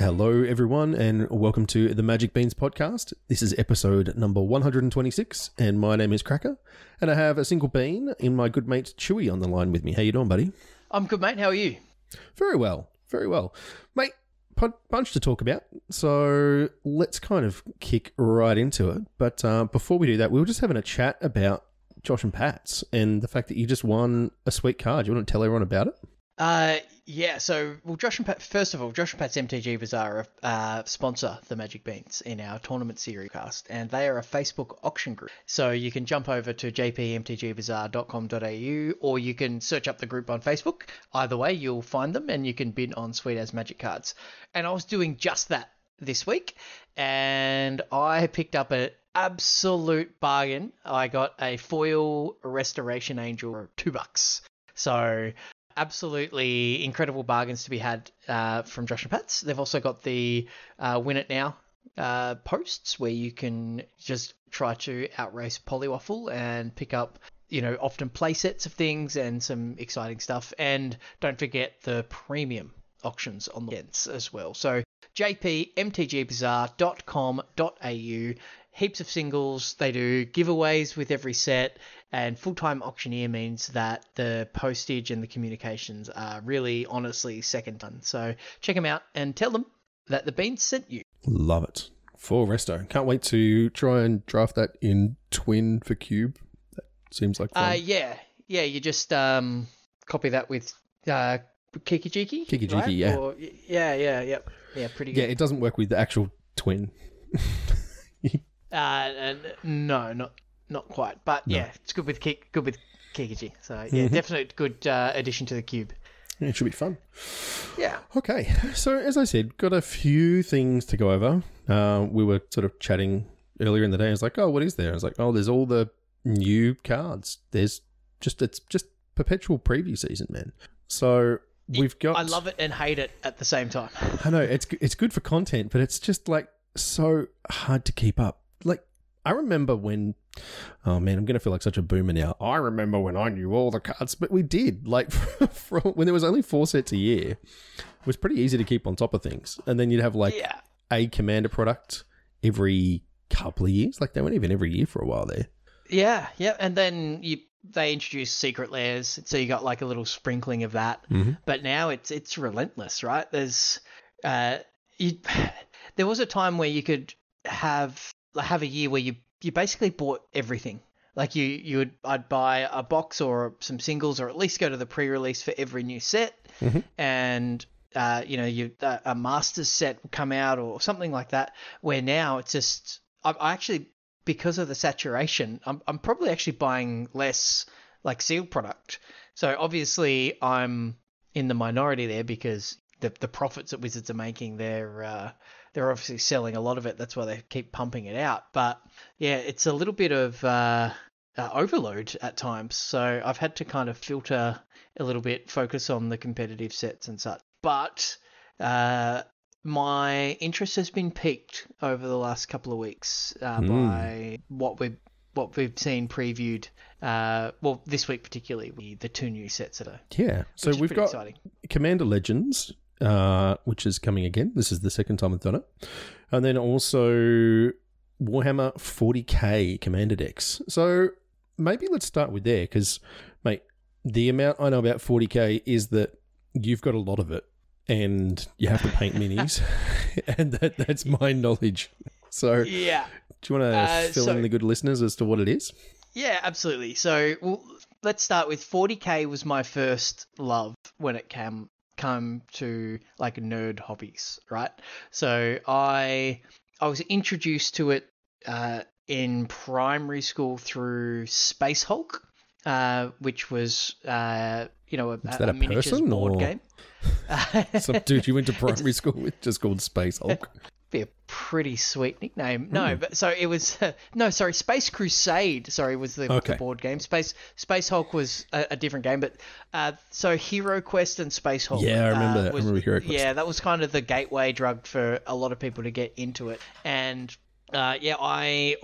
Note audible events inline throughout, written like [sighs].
Hello, everyone, and welcome to the Magic Beans podcast. This is episode number 126, and my name is Cracker, and I have a single bean in my good mate Chewy on the line with me. How you doing, buddy? I'm good, mate. How are you? Very well, very well, mate. Bunch to talk about, so let's kind of kick right into it. But uh, before we do that, we were just having a chat about Josh and Pat's and the fact that you just won a sweet card. Do You want to tell everyone about it? Uh, yeah. So, well, Josh and Pat. First of all, Josh and Pat's MTG Bazaar uh, sponsor the Magic Beans in our tournament series cast, and they are a Facebook auction group. So you can jump over to jpmtgbazaar.com.au, or you can search up the group on Facebook. Either way, you'll find them, and you can bid on sweet as Magic cards. And I was doing just that this week, and I picked up an absolute bargain. I got a foil restoration angel for two bucks. So absolutely incredible bargains to be had uh, from Josh and Pats. They've also got the uh, Win It Now uh, posts where you can just try to outrace Poliwaffle and pick up, you know, often play sets of things and some exciting stuff. And don't forget the premium auctions on the ends as well. So jpmtgbazaar.com.au heaps of singles. They do giveaways with every set, and full time auctioneer means that the postage and the communications are really, honestly, second done. So check them out and tell them that the beans sent you. Love it. For Resto. Can't wait to try and draft that in Twin for Cube. That seems like fun. Uh, yeah. Yeah, you just um, copy that with uh, Kikijiki. Kikijiki, right? yeah. Or, yeah, yeah, yep. Yeah, pretty good. Yeah, it doesn't work with the actual Twin. [laughs] Uh, and no, not not quite. But no. yeah, it's good with Kik, good with Kikiji. So yeah, mm-hmm. definitely good uh, addition to the cube. It should be fun. Yeah. Okay. So as I said, got a few things to go over. Uh, we were sort of chatting earlier in the day. I was like, "Oh, what is there?" I was like, "Oh, there's all the new cards. There's just it's just perpetual preview season, man." So we've got. I love it and hate it at the same time. I know it's it's good for content, but it's just like so hard to keep up like I remember when oh man, I'm gonna feel like such a boomer now. I remember when I knew all the cards, but we did. Like [laughs] from, when there was only four sets a year, it was pretty easy to keep on top of things. And then you'd have like yeah. a commander product every couple of years. Like they weren't even every year for a while there. Yeah, yeah, and then you they introduced secret layers, so you got like a little sprinkling of that. Mm-hmm. But now it's it's relentless, right? There's uh, you, [sighs] there was a time where you could have have a year where you you basically bought everything. Like you you would I'd buy a box or some singles or at least go to the pre-release for every new set, mm-hmm. and uh, you know you uh, a masters set would come out or something like that. Where now it's just I, I actually because of the saturation, I'm I'm probably actually buying less like sealed product. So obviously I'm in the minority there because the the profits that Wizards are making, they're uh, they're obviously selling a lot of it. That's why they keep pumping it out. But yeah, it's a little bit of uh, uh, overload at times. So I've had to kind of filter a little bit, focus on the competitive sets and such. But uh, my interest has been piqued over the last couple of weeks uh, mm. by what we've what we've seen previewed. Uh, well, this week particularly, the two new sets that are yeah. So we've got exciting. Commander Legends, uh, which is coming again. This is the second time I've done it. And then also Warhammer 40k Commander decks. So maybe let's start with there because, mate, the amount I know about 40k is that you've got a lot of it and you have to paint minis. [laughs] [laughs] and that, that's my knowledge. So, yeah. Do you want to uh, fill so, in the good listeners as to what it is? Yeah, absolutely. So, well, let's start with 40k was my first love when it came come to like nerd hobbies, right? So I I was introduced to it uh, in primary school through Space Hulk, uh, which was uh, you know a, Is that a, a miniatures board or... game. [laughs] Some dude you went to primary school with just called Space Hulk [laughs] be a pretty sweet nickname. No, mm. but so it was uh, [laughs] no, sorry, Space Crusade. Sorry, was the, okay. the board game. Space Space Hulk was a, a different game, but uh, so Hero Quest and Space Hulk. Yeah, I remember uh, that. Was, I remember Hero Quest. Yeah, that was kind of the gateway drug for a lot of people to get into it, and uh, yeah, I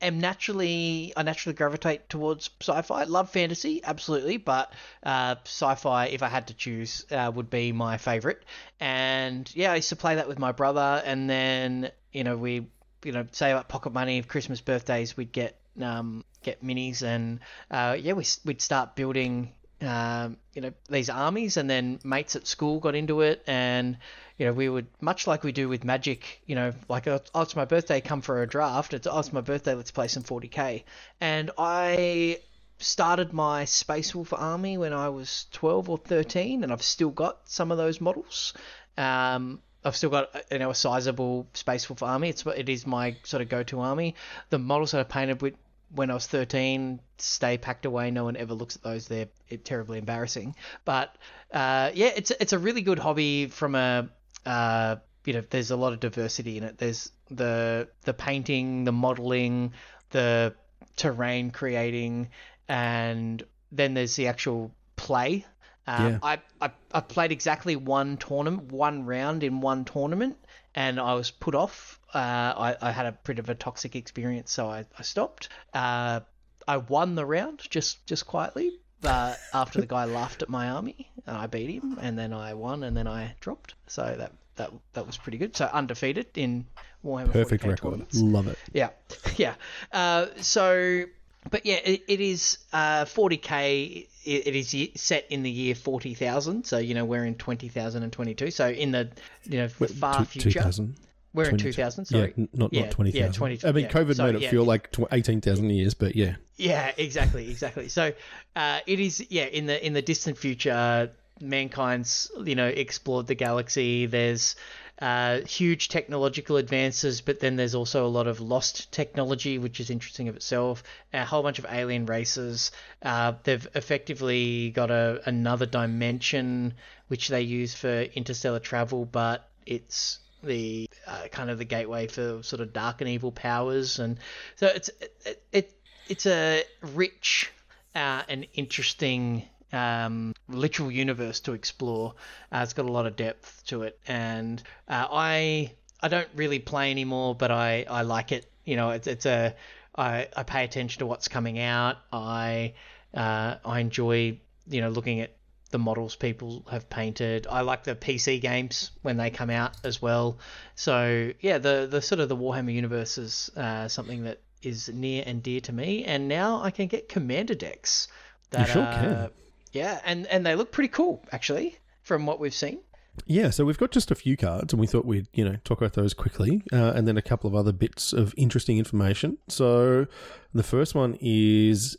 am naturally I naturally gravitate towards sci-fi. Love fantasy, absolutely, but uh, sci-fi, if I had to choose, uh, would be my favorite. And yeah, I used to play that with my brother, and then you know we you know save up pocket money. Christmas birthdays, we'd get um, get minis, and uh, yeah, we we'd start building um, you know these armies, and then mates at school got into it, and you know we would much like we do with Magic, you know, like oh, it's my birthday, come for a draft. It's oh, it's my birthday, let's play some 40k, and I started my Space Wolf army when I was 12 or 13, and I've still got some of those models. Um, I've still got you know a sizable Space Wolf army. It's it is my sort of go-to army. The models that I painted with when I was 13 stay packed away. No one ever looks at those. They're terribly embarrassing. But uh, yeah, it's it's a really good hobby from a uh, you know. There's a lot of diversity in it. There's the the painting, the modeling, the terrain creating, and then there's the actual play. Um, yeah. I, I I played exactly one tournament, one round in one tournament, and I was put off. Uh, I, I had a bit of a toxic experience, so I, I stopped. Uh, I won the round just just quietly, but after the guy [laughs] laughed at my army, and I beat him, and then I won, and then I dropped. So that that that was pretty good. So undefeated in Warhammer Perfect 40K record. Love it. Yeah, [laughs] yeah. Uh, so, but yeah, it, it is uh, 40k. It, it is set in the year 40,000. So you know we're in 20,022. So in the you know far two, future. 2000. We're in 2000, sorry. Yeah, not, yeah, not 20,000. Yeah, 20, I mean, yeah. COVID so, made it yeah, feel like 18,000 years, but yeah. Yeah, exactly, exactly. So uh, it is, yeah, in the in the distant future, mankind's, you know, explored the galaxy. There's uh, huge technological advances, but then there's also a lot of lost technology, which is interesting of itself. A whole bunch of alien races. Uh, they've effectively got a another dimension which they use for interstellar travel, but it's the uh, kind of the gateway for sort of dark and evil powers, and so it's it, it it's a rich uh, and interesting um, literal universe to explore. Uh, it's got a lot of depth to it, and uh, I I don't really play anymore, but I, I like it. You know, it's it's a I, I pay attention to what's coming out. I uh, I enjoy you know looking at the models people have painted. I like the PC games when they come out as well. So yeah, the the sort of the Warhammer universe is uh, something that is near and dear to me. And now I can get commander decks. That, you sure uh, can. Yeah, and and they look pretty cool actually from what we've seen. Yeah, so we've got just a few cards, and we thought we'd you know talk about those quickly, uh, and then a couple of other bits of interesting information. So the first one is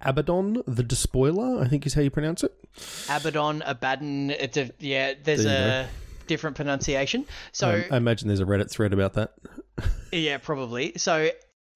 Abaddon the Despoiler, I think is how you pronounce it. Abaddon, Abaddon. It's a yeah. There's there a different pronunciation. So I, I imagine there's a Reddit thread about that. [laughs] yeah, probably. So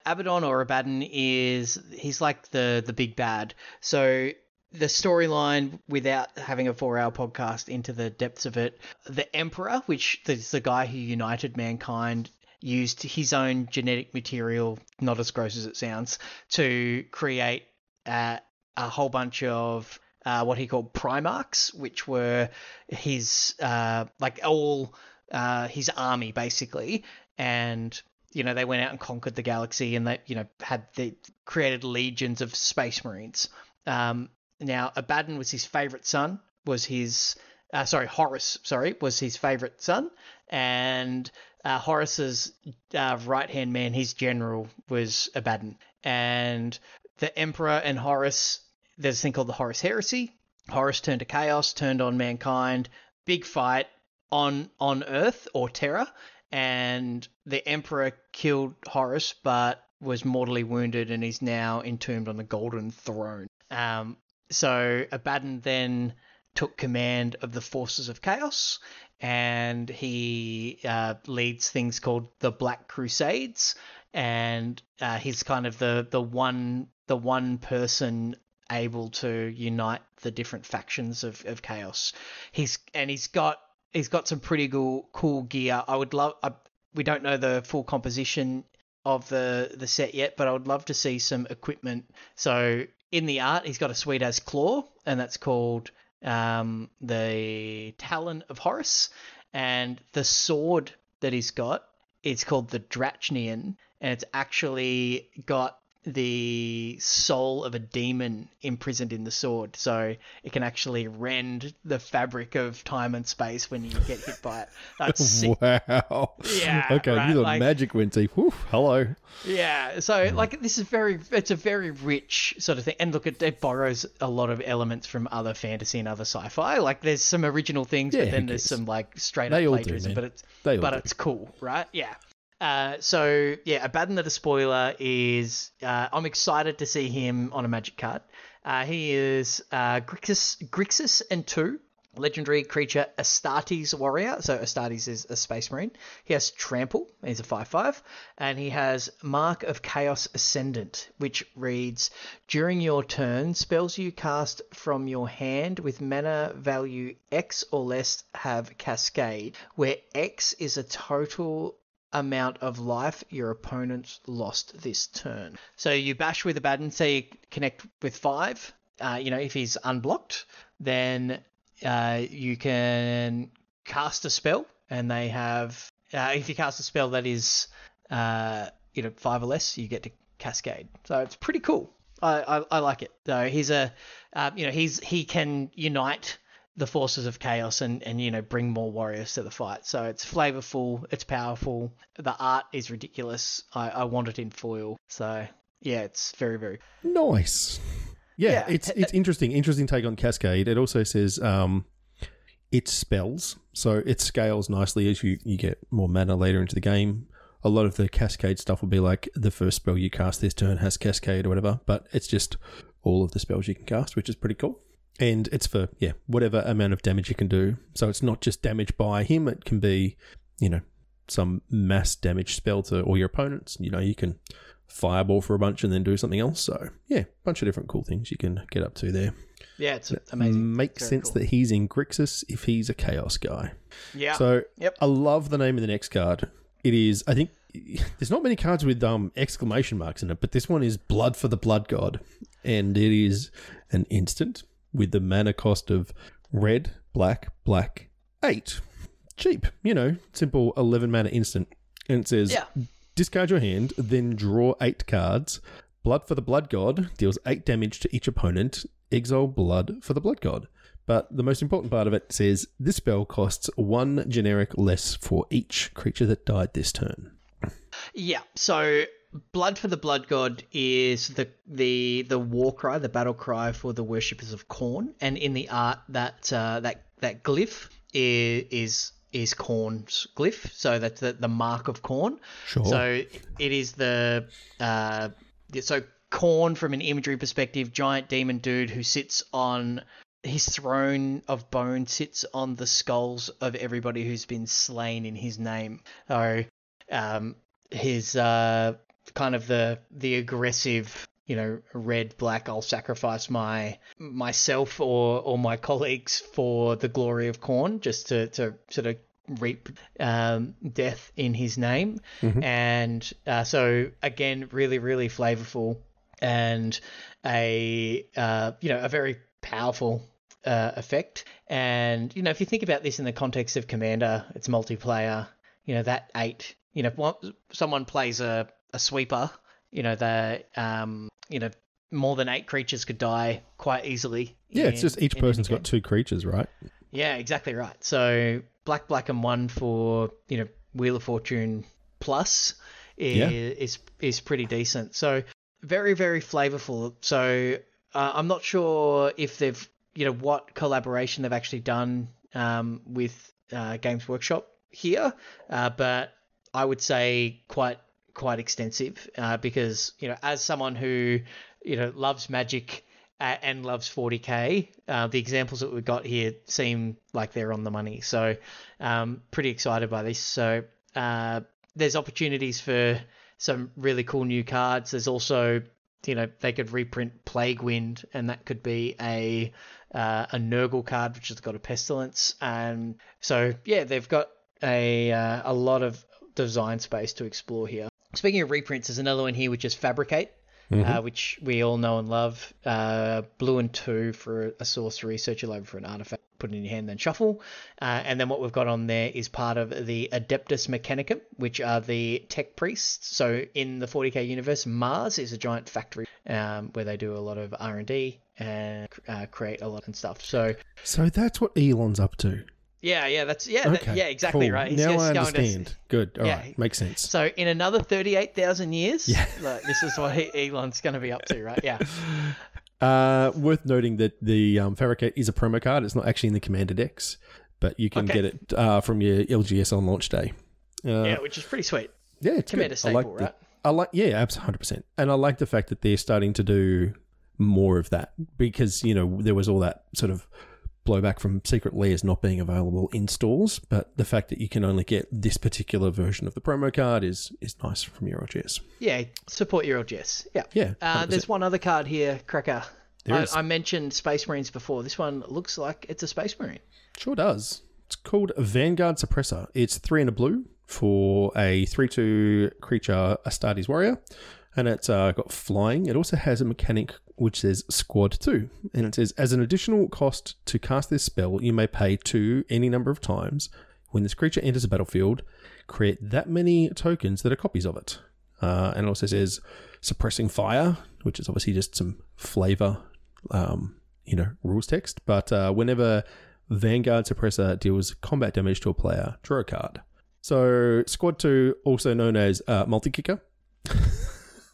Abaddon or Abaddon is he's like the the big bad. So the storyline without having a four hour podcast into the depths of it. The Emperor, which is the guy who united mankind, used his own genetic material, not as gross as it sounds, to create a whole bunch of uh, what he called Primarchs, which were his uh, like all uh, his army basically, and you know they went out and conquered the galaxy, and they you know had the created legions of space marines. Um, now Abaddon was his favorite son, was his uh, sorry Horus, sorry was his favorite son, and uh, Horus's uh, right hand man, his general was Abaddon, and the Emperor and Horus. There's a thing called the Horus Heresy. Horus turned to chaos, turned on mankind. Big fight on on Earth or Terra, and the Emperor killed Horus, but was mortally wounded and is now entombed on the Golden Throne. Um, so Abaddon then took command of the forces of chaos, and he uh, leads things called the Black Crusades, and uh, he's kind of the the one the one person able to unite the different factions of, of chaos. He's and he's got he's got some pretty cool cool gear. I would love. I, we don't know the full composition of the the set yet, but I would love to see some equipment. So in the art, he's got a sweet as claw, and that's called um, the Talon of Horus, and the sword that he's got, it's called the Drach'nyen, and it's actually got the soul of a demon imprisoned in the sword, so it can actually rend the fabric of time and space when you get hit by it. That's [laughs] sick. Wow. Yeah, [laughs] Okay, right, you like- magic deep. Whew, hello. Yeah, so like this is very, it's a very rich sort of thing, and look, it, it borrows a lot of elements from other fantasy and other sci-fi. Like there's some original things, Yeah, but then there's some like straight up all do, plagiarism. but it's but do. it's cool, right? Yeah. Uh, so yeah, Abaddon the Despoiler is. Uh, I'm excited to see him on a Magic card. Uh, he is uh, Grixis, Grixis and two legendary creature Astartes warrior. So Astartes is a space marine. He has trample. He's a five five, and he has Mark of Chaos Ascendant, which reads: during your turn, spells you cast from your hand with mana value X or less have Cascade, where X is a total amount of life your opponents lost this turn. So you bash with a Abaddon, say you connect with five. Uh, you know, if he's unblocked, then uh, you can cast a spell, and they have. Uh, if you cast a spell that is, uh, you know, five or less, you get to cascade. So it's pretty cool. I, I, I like it. So he's a, uh, you know, he's he can unite the forces of chaos and and you know bring more warriors to the fight. So it's flavorful, it's powerful. The art is ridiculous. I, I want it in foil. So yeah, it's very very Nice. Yeah, Yeah. it's it's interesting. Interesting take on Cascade. It also says um, it spells, so it scales nicely as you, you get more mana later into the game. A lot of the Cascade stuff will be like the first spell you cast this turn has Cascade or whatever, but it's just all of the spells you can cast, which is pretty cool. And it's for yeah whatever amount of damage you can do. So it's not just damage by him; it can be you know some mass damage spell to all your opponents. You know you can fireball for a bunch and then do something else. So yeah, a bunch of different cool things you can get up to there. yeah, it's amazing. Makes sense cool. that he's in Grixis if he's a chaos guy. Yeah. So Yep. I love the name of the next card. It is I think [laughs] there's not many cards with um exclamation marks in it, but this one is Blood for the Blood God. And it is an instant with the mana cost of red, black, black, eight. Cheap, you know, simple eleven mana instant. And it says yeah. Discard your hand, then draw eight cards. Blood for the Blood God deals eight damage to each opponent. Exile Blood for the Blood God. But the most important part of it says this spell costs one generic less for each creature that died this turn. Yeah. So Blood for the Blood God is the the the war cry, the battle cry for the worshippers of Khorne, and in the art that uh, that that glyph is is is Khorne's glyph, so that's the, the mark of Khorne. Sure. So it is the uh, so Khorne from an imagery perspective, giant demon dude who sits on his throne of bone sits on the skulls of everybody who's been slain in his name. So um, his uh, kind of the the aggressive you know red black i'll sacrifice my myself or or my colleagues for the glory of Khorne just to to sort of reap um, death in his name. And uh, so again really really flavorful and a uh, you know a very powerful uh, effect. And you know if you think about this in the context of commander it's multiplayer you know that eight you know if someone plays a, a sweeper you know the um you know more than eight creatures could die quite easily yeah, it's just each person's got two creatures, right? Yeah, exactly right. So black, black, and one for you know Wheel of Fortune plus is Yeah. is, is pretty decent. So very, very flavorful. So uh, I'm not sure if they've you know what collaboration they've actually done um, with uh, Games Workshop here, uh, but I would say quite quite extensive uh, because you know as someone who you know loves Magic uh, and loves 40k. Uh, the examples that we've got here seem like they're on the money. So, um, pretty excited by this. So, uh, there's opportunities for some really cool new cards. There's also, you know, they could reprint Plague Wind, and that could be a uh, a Nurgle card, which has got a Pestilence. And so, yeah, they've got a uh, a lot of design space to explore here. Speaking of reprints, there's another one here which is Fabricate uh, which we all know and love. Uh, blue and two for a sorcery, search your library for an artifact. put it in your hand, then shuffle. Uh, and then what we've got on there is part of the Adeptus Mechanicum, which are the tech priests. So in the 40k universe, Mars is a giant factory um, where they do a lot of R and D and uh, create a lot of stuff. So So that's what Elon's up to. Yeah, yeah, that's yeah, that- yeah, exactly cool. right. He's now I going to- understand. Good. All right. Yeah. Makes sense. so in another 38,000 years, Yeah. [laughs] like, this is what he- Elon's going to be up to, right? Yeah. [laughs] Uh, worth noting that the um, Fabricate is a promo card. It's not actually in the Commander decks, but you can Okay. get it uh, from your LGS on launch day. Uh, yeah, which is pretty sweet. yeah, it's Commander good. I like staple, the- right? I like, yeah, absolutely, hundred percent. And I like the fact that they're starting to do more of that because you know there was all that sort of blowback from Secret Layers not being available in stores, but the fact that you can only get this particular version of the promo card is is nice from your LGS. Yeah, support your LGS. Yeah. Yeah, Uh, 100%. there's one other card here, Cracker. There I, is. I mentioned Space Marines before. This one looks like it's a Space Marine. Sure does. It's called Vanguard Suppressor. It's three and a blue for a 3 2 creature, Astartes Warrior. And it's uh, got flying. It also has a mechanic which says Squad 2. And it says, as an additional cost to cast this spell, you may pay two any number of times. When this creature enters a battlefield, create that many tokens that are copies of it. Uh, and it also says suppressing fire, which is obviously just some flavor, um, you know, rules text. But uh, whenever Vanguard Suppressor deals combat damage to a player, draw a card. So Squad 2, also known as uh, Multi Kicker, [laughs]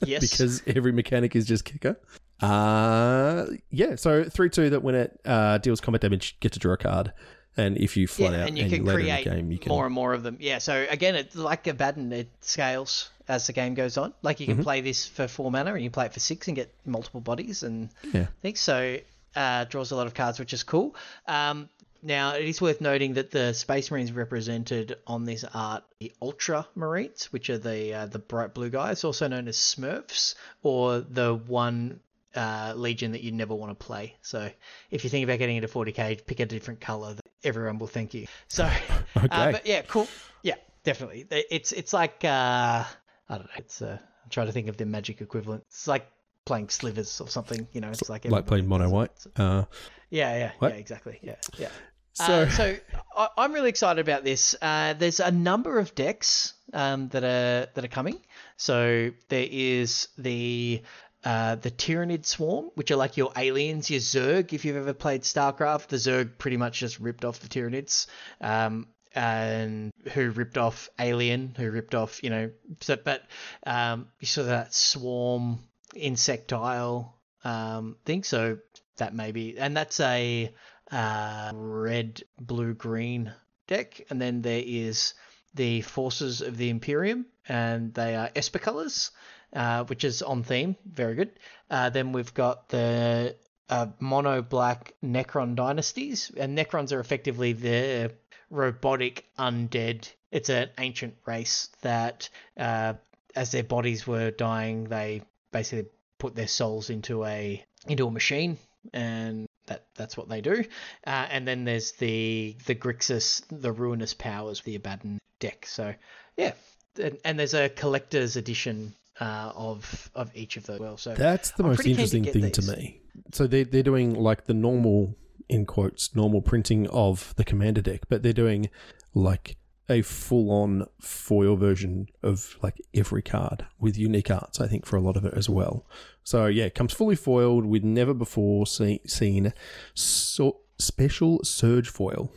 [laughs] Yes. because every mechanic is just kicker. Uh, yeah, so 3 2 that when it uh, deals combat damage, get to draw a card. And if you fly yeah, out and you can later create game, you can. more and more of them. Yeah, so again, it's like Abaddon, it scales as the game goes on. Like you Mm-hmm. can play this for four mana, and you play it for six and get multiple bodies and Yeah. things. So uh, draws a lot of cards, which is cool. Um, now it is worth noting that the Space Marines represented on this art the Ultramarines, which are the uh, the bright blue guys, also known as Smurfs, or the one uh, legion that you never want to play. So if you think about getting into 40k, pick a different color. that Everyone will thank you. So, [laughs] Okay. uh, but yeah, cool. Yeah, definitely. It's it's like uh, I don't know. It's uh, I'm trying to think of the magic equivalent. It's like playing slivers or something. You know, it's like like playing mono white. Uh, Yeah, yeah, What? yeah, exactly. Yeah, yeah. So, Uh, so I, I'm really excited about this. Uh, there's a number of decks um, that are that are coming. So there is the uh, the Tyranid Swarm, which are like your aliens, your Zerg. If you've ever played StarCraft, the Zerg pretty much just ripped off the Tyranids. Um, and who ripped off Alien, who ripped off, you know, so, but um, you saw that swarm insectile um, thing. So that may be, and that's a uh, red, blue, green deck. And then there is the Forces of the Imperium, and they are Esper colors, uh, which is on theme. Very good. Uh, then we've got the uh, mono black Necron dynasties, and Necrons are effectively the robotic undead. It's an ancient race that, uh, as their bodies were dying, they basically put their souls into a into a machine, and that that's what they do. Uh, and then there's the the Grixis, the ruinous powers, the Abaddon deck. So yeah, and, and there's a collector's edition uh, of of each of those. Well, so That's the I'm most to interesting get thing to me. So they they're doing like the normal in quotes normal printing of the commander deck, but they're doing like a full on foil version of like every card with unique arts. I think for a lot of it as well. So yeah, it comes fully foiled with never before see, seen so special surge foil.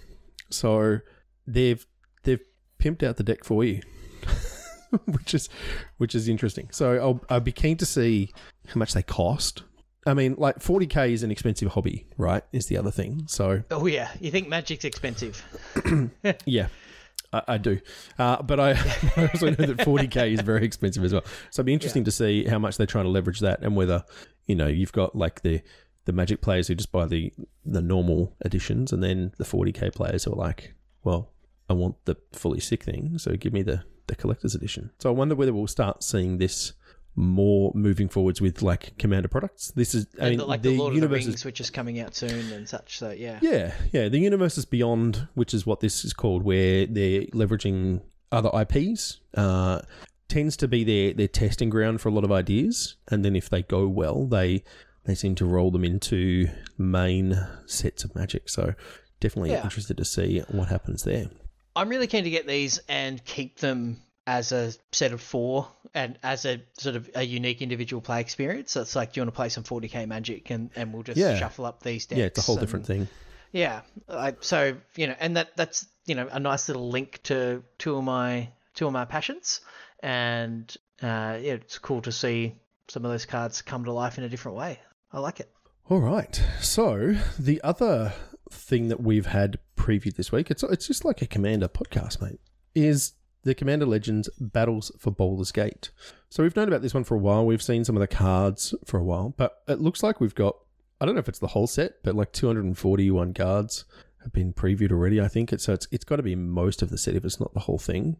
So they've they've pimped out the deck for you. [laughs] which is which is interesting. So I'll I'll be keen to see how much they cost. I mean, like forty k is an expensive hobby, right? Is the other thing. So oh yeah, you think Magic's expensive? [clears throat] yeah, I, I do. Uh, but I, [laughs] I also know that forty k is very expensive as well. So it'd be interesting to see how much they're trying to leverage that, and whether you know you've got like the the Magic players who just buy the the normal editions, and then the forty k players who are like, well, I want the fully sick thing, so give me the the collector's edition. So I wonder whether we'll start seeing this more moving forwards with like commander products. This is I mean the, like the the Lord of the universe is Rings, which is coming out soon and such. So yeah, yeah, yeah. The universe is beyond, which is what this is called, where they're leveraging other IPs. Uh, tends to be their their testing ground for a lot of ideas, and then if they go well, they they seem to roll them into main sets of magic. So definitely Yeah. interested to see what happens there. I'm really keen to get these and keep them as a set of four and as a sort of a unique individual play experience. So it's like, do you want to play some 40k Magic and, and we'll just Yeah. shuffle up these decks? Yeah, it's a whole and- different thing. Yeah, I, so you know, and that that's you know a nice little link to two of my two of my passions, and uh, yeah, it's cool to see some of those cards come to life in a different way. I like it. All right. So the other thing that we've had previewed this week, it's it's just like a Commander podcast, mate, is the Commander Legends Battles for Baldur's Gate. So we've known about this one for a while. We've seen some of the cards for a while, but it looks like we've got I don't know if it's the whole set, but like 241 cards have been previewed already. I think so it's it's got to be most of the set if it's not the whole thing.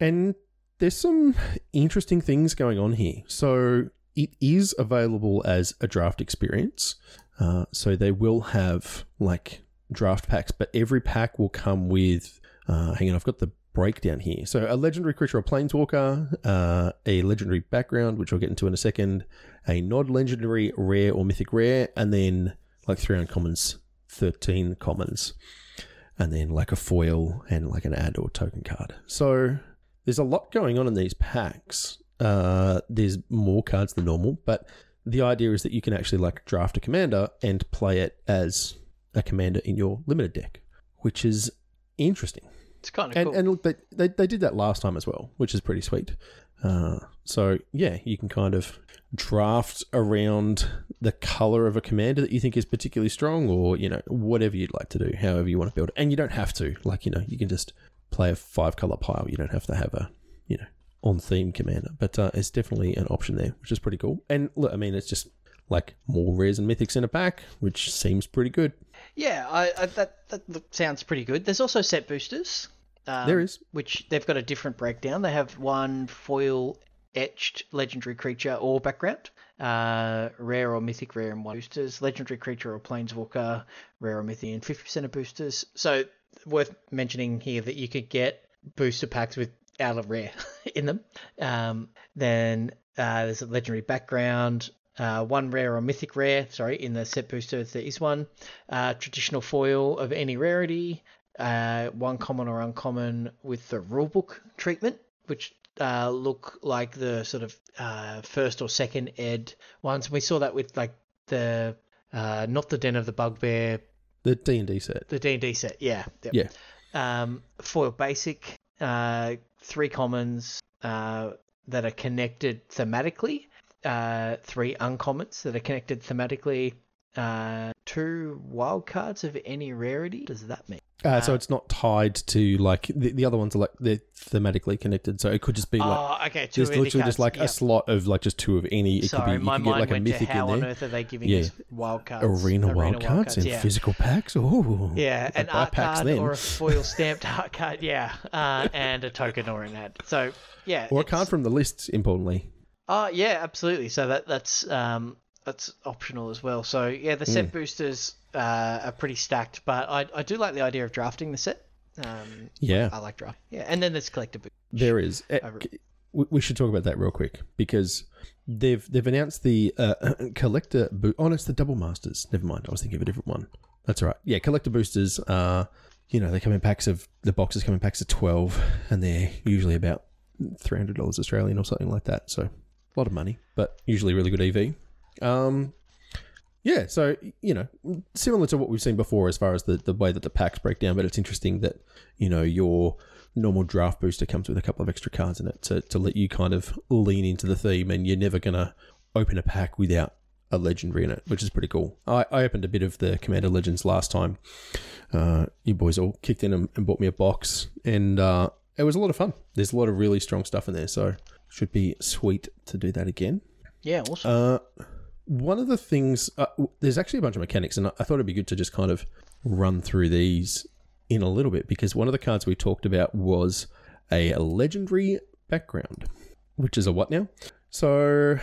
And there's some interesting things going on here. So it is available as a draft experience. Uh, so they will have like draft packs, but every pack will come with. Uh, hang on, I've got the breakdown here. So a legendary creature a planeswalker, uh, a legendary background, which I'll get into in a second, a non-legendary rare or mythic rare, and then like three uncommons, thirteen commons, and then like a foil and like an ad or token card. So there's a lot going on in these packs. Uh, there's more cards than normal, but the idea is that you can actually like draft a commander and play it as a commander in your limited deck, which is interesting. It's kind of And, cool. and look, they, they, they did that last time as well, which is pretty sweet. Uh, so, yeah, you can kind of draft around the color of a commander that you think is particularly strong or, you know, whatever you'd like to do, however you want to build it. And you don't have to. Like, you know, you can just play a five color pile. You don't have to have a, you know, on theme commander. But uh, it's definitely an option there, which is pretty cool. And look, I mean, it's just like more rares and mythics in a pack, which seems pretty good. yeah, I, I that that sounds pretty good. There's also set boosters. Um, There is. which they've got a different breakdown. They have one foil etched legendary creature or background, uh, rare or mythic rare and one boosters, legendary creature or planeswalker, rare or mythic and 50% of boosters. So worth mentioning here that you could get booster packs with out of rare [laughs] in them. Um, then uh, there's a legendary background. Uh, one rare or mythic rare, sorry, in the set booster there is one. Uh, traditional foil of any rarity, uh, one common or uncommon with the rulebook treatment, which uh, look like the sort of uh, first or second ed ones. We saw that with like the uh, not the Den of the Bugbear, The D&D set. the D and D set. Yeah, yep. Yeah. Um, foil basic, uh, three commons uh, that are connected thematically, uh, three uncommons that are connected thematically. Uh, two wild cards of any rarity. What does that mean? Uh, so it's not tied to like the, the other ones are like they're thematically connected. So it could just be like oh, okay. Two there's of any literally just cards. like Yep. a slot of like just two of any. It Sorry, could be you my could get mind like a went to mythic how in on there. earth are they giving Yeah. us wild cards? Arena, wild cards and yeah. physical packs. Oh, Yeah, an buy art card then. or a foil [laughs] stamped art card, yeah, uh, and a token or an ad. So yeah, or a it's- card from the list. Importantly, Oh yeah, absolutely. So that that's um that's optional as well. So yeah, the set Mm. boosters uh, are pretty stacked, but I I do like the idea of drafting the set. Um, yeah, I like draft. Yeah, and then there's collector boost. there is. Eh, I re- we should talk about that real quick because they've they've announced the uh, [clears throat] collector. Bo- oh, no, it's the double masters. Never mind. I was thinking of a different one. That's all right. Yeah, collector boosters are. You know, they come in packs of the boxes come in packs of twelve, and they're usually about three hundred dollars Australian or something like that. So a lot of money, but usually really good EV. Um, yeah, so you know, similar to what we've seen before as far as the, the way that the packs break down, but it's interesting that you know your normal draft booster comes with a couple of extra cards in it to, to let you kind of lean into the theme, and you're never gonna open a pack without a legendary in it, which is pretty cool. I, I opened a bit of the Commander Legends last time. Uh, you boys all kicked in and, and bought me a box, and uh, it was a lot of fun. There's a lot of really strong stuff in there, so should be sweet to do that again. Yeah, awesome. Uh, one of the things, uh, there's actually a bunch of mechanics, and I thought it'd be good to just kind of run through these in a little bit because one of the cards we talked about was a legendary background, which is a what now? So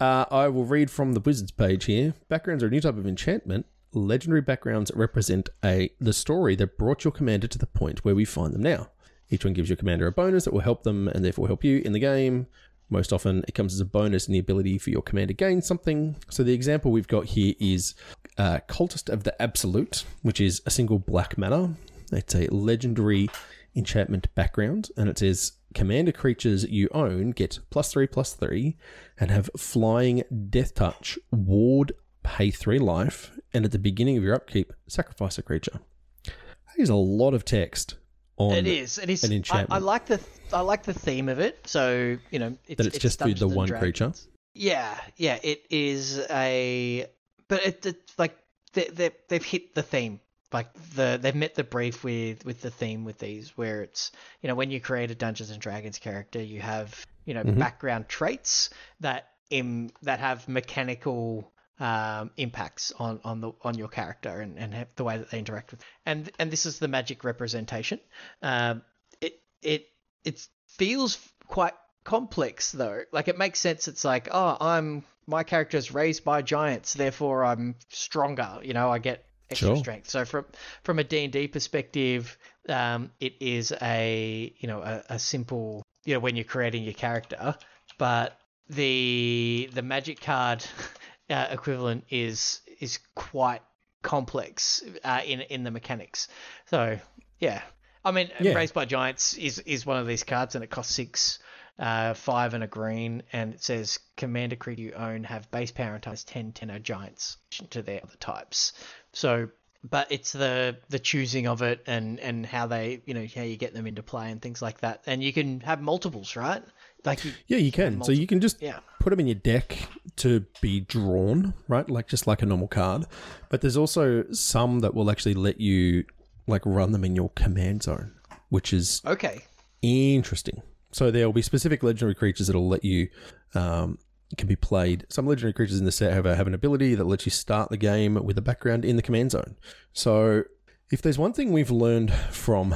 uh, I will read from the Wizards page here. Backgrounds are a new type of enchantment. Legendary backgrounds represent a the story that brought your commander to the point where we find them now. Each one gives your commander a bonus that will help them and therefore help you in the game. Most often, it comes as a bonus in the ability for your commander gain something. So the example we've got here is uh, Cultist of the Absolute, which is a single black mana. It's a legendary enchantment background, and it says commander creatures you own get plus three plus three and have flying deathtouch, ward, pay three life, and at the beginning of your upkeep, sacrifice a creature. That is a lot of text on It is. It is. an I, enchantment. I like the I like the theme of it. So you know, it's, That it's just the- the Dungeons and one creature? Yeah, yeah. It is a, but it, it's like they they they've hit the theme. Like the they've met the brief with with the theme with these, where it's you know when you create a Dungeons and Dragons character, you have you know Mhm. background traits that in that have mechanical um, impacts on, on the on your character and, and the way that they interact with and and this is the magic representation. Um, it it it feels quite complex though. Like it makes sense. It's like oh I'm my character is raised by giants, therefore I'm stronger. You know I get extra Sure. strength. So from from a D and D perspective, um, it is a you know a, a simple you know when you're creating your character, but the the magic card [laughs] uh, equivalent is is quite complex uh, in in the mechanics. So yeah, I mean, Yeah. Raised by Giants is is one of these cards, and it costs six, uh, five and a green, and it says Commander creed you own have base power and times 10, 10 are giants to their other types. So. But it's the the choosing of it and, and how they you know how you get them into play and things like that, and you can have multiples, right? Like you, Yeah, you can. So you can just yeah. put them in your deck to be drawn, right? Like just like a normal card. But there's also some that will actually let you like run them in your command zone, which is Okay. interesting. So there will be specific legendary creatures that'll let you um, can be played. Some legendary creatures in the set have, a, have an ability that lets you start the game with a background in the command zone. So if there's one thing we've learned from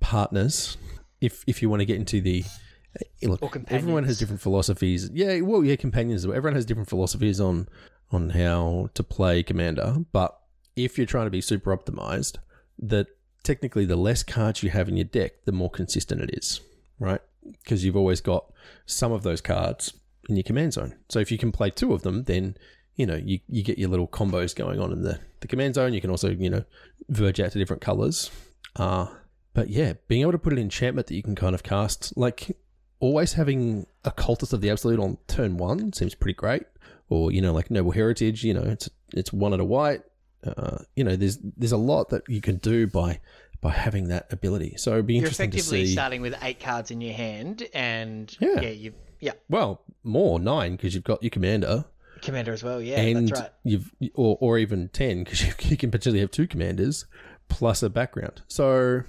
partners, if if you want to get into the look, everyone has different philosophies. Yeah, well, yeah, companions. Everyone has different philosophies on on how to play commander. But if you're trying to be super optimized, that technically the less cards you have in your deck, the more consistent it is, right? Because you've always got some of those cards in your command zone. So if you can play two of them, then you know you, you get your little combos going on in the, the command zone. You can also you know verge out to different colors. Uh, but yeah, being able to put an enchantment that you can kind of cast, like always having a cultist of the absolute on turn one seems pretty great. Or you know, like noble heritage, you know, it's it's one at a white. Uh, you know, there's there's a lot that you can do by by having that ability. So it'd be You're interesting to effectively starting with eight cards in your hand, and Yeah. yeah, you yeah well, more nine because you've got your commander, commander as well. Yeah, and that's right. you've or or even ten because you, [laughs] you can potentially have two commanders plus a background. So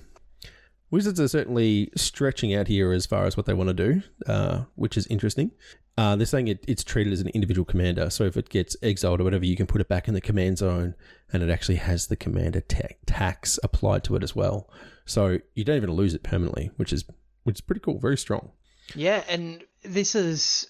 Wizards are certainly stretching out here as far as what they want to do, uh, which is interesting. Uh, they're saying it, it's treated as an individual commander, so if it gets exiled or whatever, you can put it back in the command zone, and it actually has the commander ta- tax applied to it as well. So you don't even lose it permanently, which is which is pretty cool, very strong. Yeah, and this is.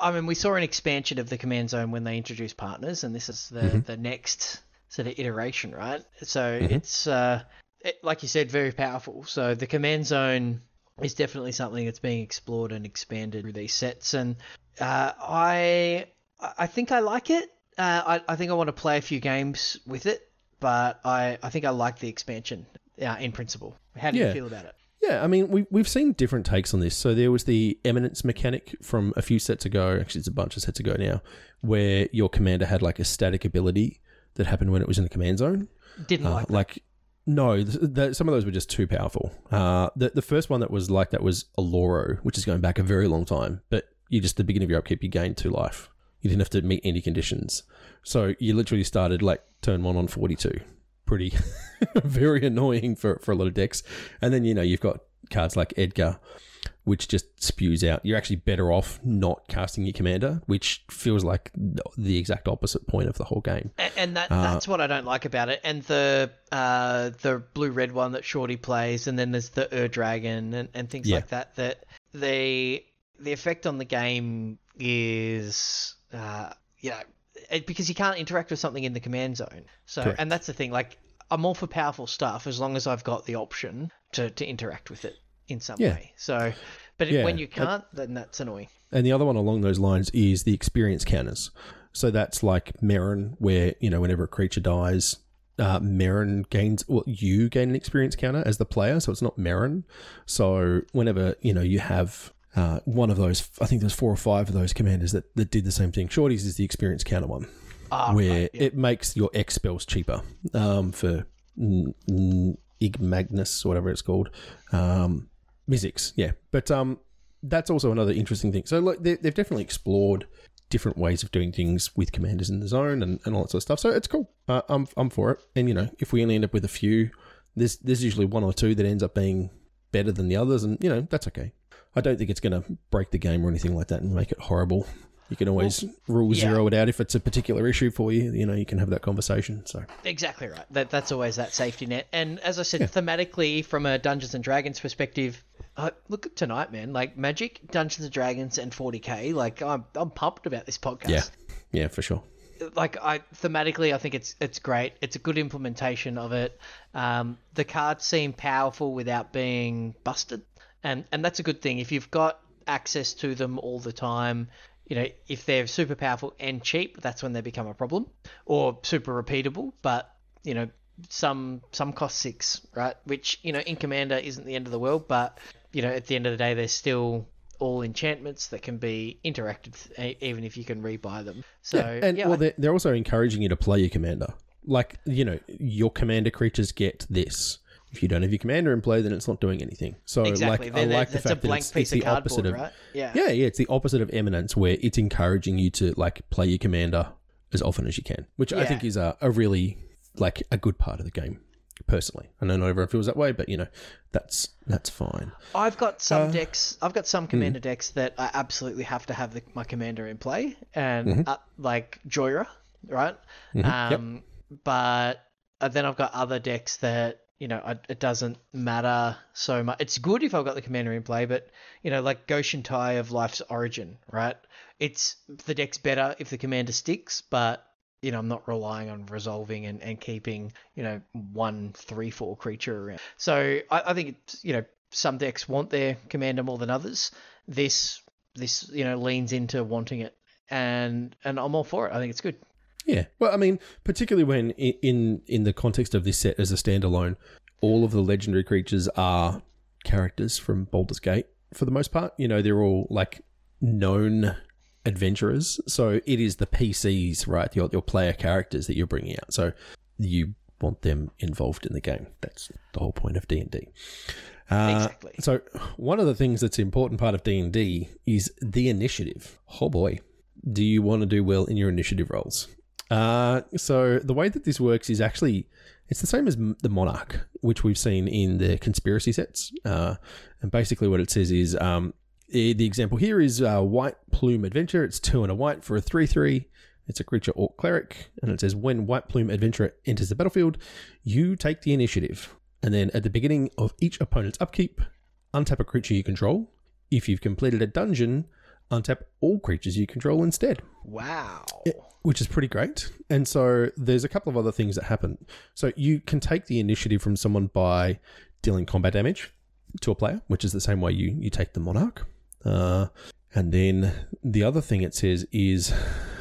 I mean, we saw an expansion of the command zone when they introduced partners, and this is the Mm-hmm. the next sort of iteration, right? So it's uh, it, like you said, very powerful. So the command zone is definitely something that's being explored and expanded through these sets, and uh, I I think I like it. Uh, I I think I want to play a few games with it, but I I think I like the expansion uh, in principle. How do Yeah. you feel about it? Yeah, I mean, we, we've seen different takes on this. So there was the Eminence mechanic from a few sets ago, actually, it's a bunch of sets ago now, where your commander had like a static ability that happened when it was in the command zone. Didn't Uh, like like, no, th- th- some of those were just too powerful. Uh, the, the first one that was like that was Oloro, which is going back a very long time, but you just, the beginning of your upkeep, you gained two life. You didn't have to meet any conditions. So you literally started like turn one on 42. Pretty, [laughs] very annoying for, for a lot of decks. And then, you know, you've got cards like Edgar, which just spews out. You're actually better off not casting your commander, which feels like the exact opposite point of the whole game. And, and that Uh, that's what I don't like about it. And the uh, the blue red one that Shorty plays, and then there's the Ur Dragon and, and things Yeah. like that. That the the effect on the game is uh, you know it, because you can't interact with something in the command zone. So Correct. and that's the thing. Like I'm all for powerful stuff as long as I've got the option to, to interact with it in some Yeah. way. So, but Yeah. when you can't, then that's annoying. And the other one along those lines is the experience counters. So that's like Meren, where you know whenever a creature dies, uh, Meren gains. Well, you gain an experience counter as the player, so it's not Meren. So whenever you know you have uh, one of those, I think there's four or five of those commanders that, that did the same thing. Shorties is the experience counter one, Ah, where right, yeah. it makes your X spells cheaper um, for n- n- Igmagnus, or whatever it's called. Um, Mizzix, yeah. But um, that's also another interesting thing. So like, they, they've definitely explored different ways of doing things with commanders in the zone and, and all that sort of stuff. So it's cool. Uh, I'm, I'm for it. And, you know, if we only end up with a few, there's, there's usually one or two that ends up being better than the others. And, you know, that's okay. I don't think it's going to break the game or anything like that and make it horrible. You can always rule yeah. zero it out if it's a particular issue for you. You know, you can have that conversation. So Exactly right. That that's always that safety net. And as I said, thematically, from a Dungeons and Dragons perspective, uh, look at tonight, man. Like Magic, Dungeons and Dragons, and 40k. Like I'm I'm pumped about this podcast. yeah, yeah, for sure. like I thematically, I think it's it's great. It's a good implementation of it. Um, the cards seem powerful without being busted, and and that's a good thing. If you've got access to them all the time, you know, if they're super powerful and cheap, that's when they become a problem, or super repeatable. But you know, some some cost six, right? Which you know, in Commander isn't the end of the world, but you know, at the end of the day, they're still all enchantments that can be interacted even if you can rebuy them. So Yeah, and yeah, well, I- they're, they're also encouraging you to play your commander. Like you know, your commander creatures get this. If you don't have your commander in play, then it's not doing anything. So Exactly. like, I like the fact that it's, piece it's the opposite of right? Yeah. yeah, yeah. It's the opposite of eminence, where it's encouraging you to like play your commander as often as you can, which I think is a, a really like a good part of the game. Personally, I know not everyone feels that way, but you know, that's that's fine. I've got some Uh, decks. I've got some commander decks that I absolutely have to have the, my commander in play, and uh, like Jhoira, right? yep. Um, but uh, then I've got other decks that you know I, it doesn't matter so much. It's good if I've got the commander in play, but you know like Go-Shintai of Life's Origin, right? It's the deck's better if the commander sticks, but you know I'm not relying on resolving and, and keeping you know one three four creature around. So I, I think you know some decks want their commander more than others. This this you know leans into wanting it, and and I'm all for it. I think it's good. Yeah. Well, I mean, particularly when i- in in the context of this set as a standalone, all of the legendary creatures are characters from Baldur's Gate for the most part. You know, they're all like known adventurers. So it is the PCs, right? Your your player characters that you're bringing out. So you want them involved in the game. That's the whole point of D and D. Uh, Exactly. So one of the things that's an important part of D and D is the initiative. Oh boy, do you want to do well in your initiative rolls? Uh, so the way that this works is actually it's the same as the Monarch, which we've seen in the conspiracy sets. Uh, and basically, what it says is um, the example here is uh, White Plume Adventure. It's two and a white for a three-three. It's a creature orc cleric, and it says when White Plume Adventurer enters the battlefield, you take the initiative. And then at the beginning of each opponent's upkeep, untap a creature you control. If you've completed a dungeon, untap all creatures you control instead Wow. which is pretty great. And so there's a couple of other things that happen. So you can take the initiative from someone by dealing combat damage to a player, which is the same way you you take the monarch. Uh, and then the other thing it says is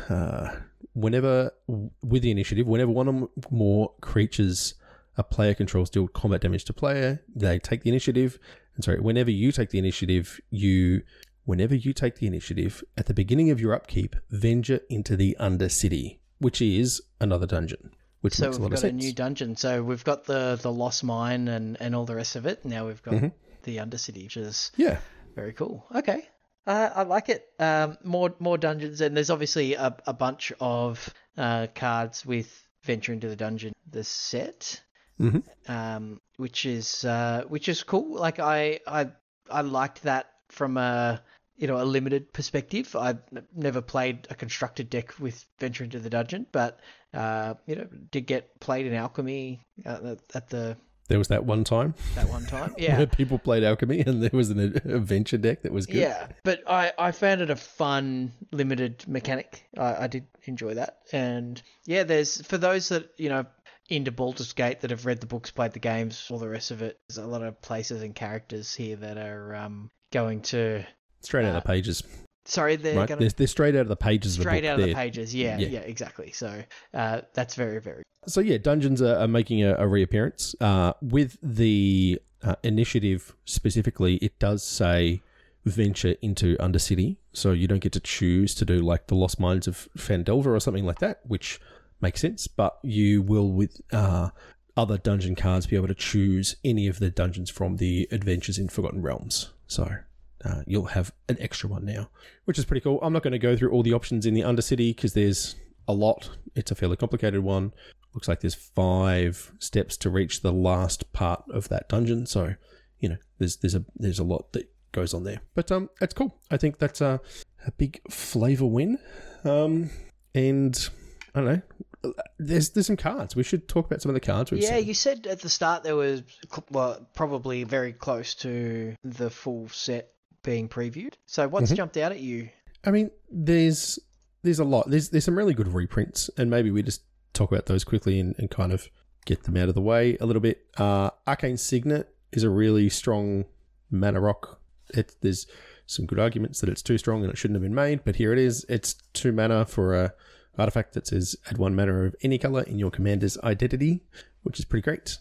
uh, whenever with the initiative, whenever one or more creatures a player controls deal combat damage to player, they take the initiative. And sorry, whenever you take the initiative, you whenever you take the initiative at the beginning of your upkeep, venture into the Undercity, which is another dungeon, which So makes a we've got a new dungeon. So we've got the the lost mine and and all the rest of it. Now we've got Mm-hmm. the Undercity, which is yeah, very cool. Okay. Uh, I like it. Um, more more dungeons, and there's obviously a, a bunch of uh, cards with venture into the dungeon. The set, Mhm. um, which is uh, which is cool. Like I I I liked that from a you know a limited perspective. I've never played a constructed deck with venture into the dungeon, but uh, you know did get played in alchemy uh, at the there was that one time that one time. [laughs] Yeah. where people played alchemy and there was an adventure deck that was good. Yeah, but I, I found it a fun limited mechanic. I, I did enjoy that, and yeah, there's for those that you know into Baldur's Gate that have read the books, played the games, all the rest of it. There's a lot of places and characters here that are um, going to straight out of the pages. Sorry, they're right? gonna They're, they're straight out of the pages straight of out of book. the pages. Yeah, Yeah. yeah, exactly. So uh, that's very, very. So yeah, dungeons are, are making a, a reappearance. Uh, with the uh, initiative specifically, it does say venture into Undercity, so you don't get to choose to do like the Lost Mines of Phandelver or something like that, which makes sense. But you will with uh, other dungeon cards be able to choose any of the dungeons from the Adventures in Forgotten Realms. So. Uh, you'll have an extra one now, which is pretty cool. I'm not going to go through all the options in the Undercity because there's a lot. It's a fairly complicated one looks like there's five steps to reach the last part of that dungeon. So, you know, there's there's a there's a lot that goes on there. But um, that's cool. I think that's a a big flavor win. Um, and I don't know. There's there's some cards. We should talk about some of the cards we've Yeah, seen. you said at the start there was well, probably very close to the full set being previewed. So what's Mhm. jumped out at you? I mean, there's there's a lot. There's there's some really good reprints, and maybe we just talk about those quickly and, and kind of get them out of the way a little bit. Uh, Arcane Signet is a really strong mana rock. It, there's some good arguments that it's too strong and it shouldn't have been made, but here it is. It's two mana for a artifact that says add one mana of any color in your commander's identity, which is pretty great.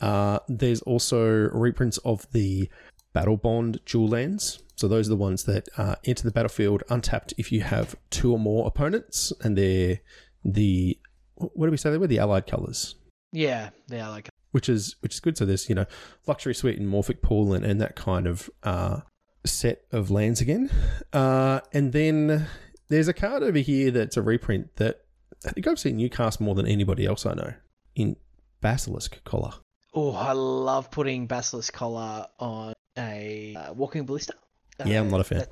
Uh, there's also reprints of the Battle Bond dual lands. So those are the ones that uh, enter the battlefield untapped if you have two or more opponents, and they're the what do we say they were the allied colors, Yeah, yeah, like which is which is good. So there's you know luxury suite and morphic pool and, and that kind of uh, set of lands again, uh, and then there's a card over here that's a reprint that I think I've seen you cast more than anybody else I know in Basilisk Collar. oh, I love putting Basilisk collar on a uh, walking ballista. Yeah, I'm Uh, not a fan.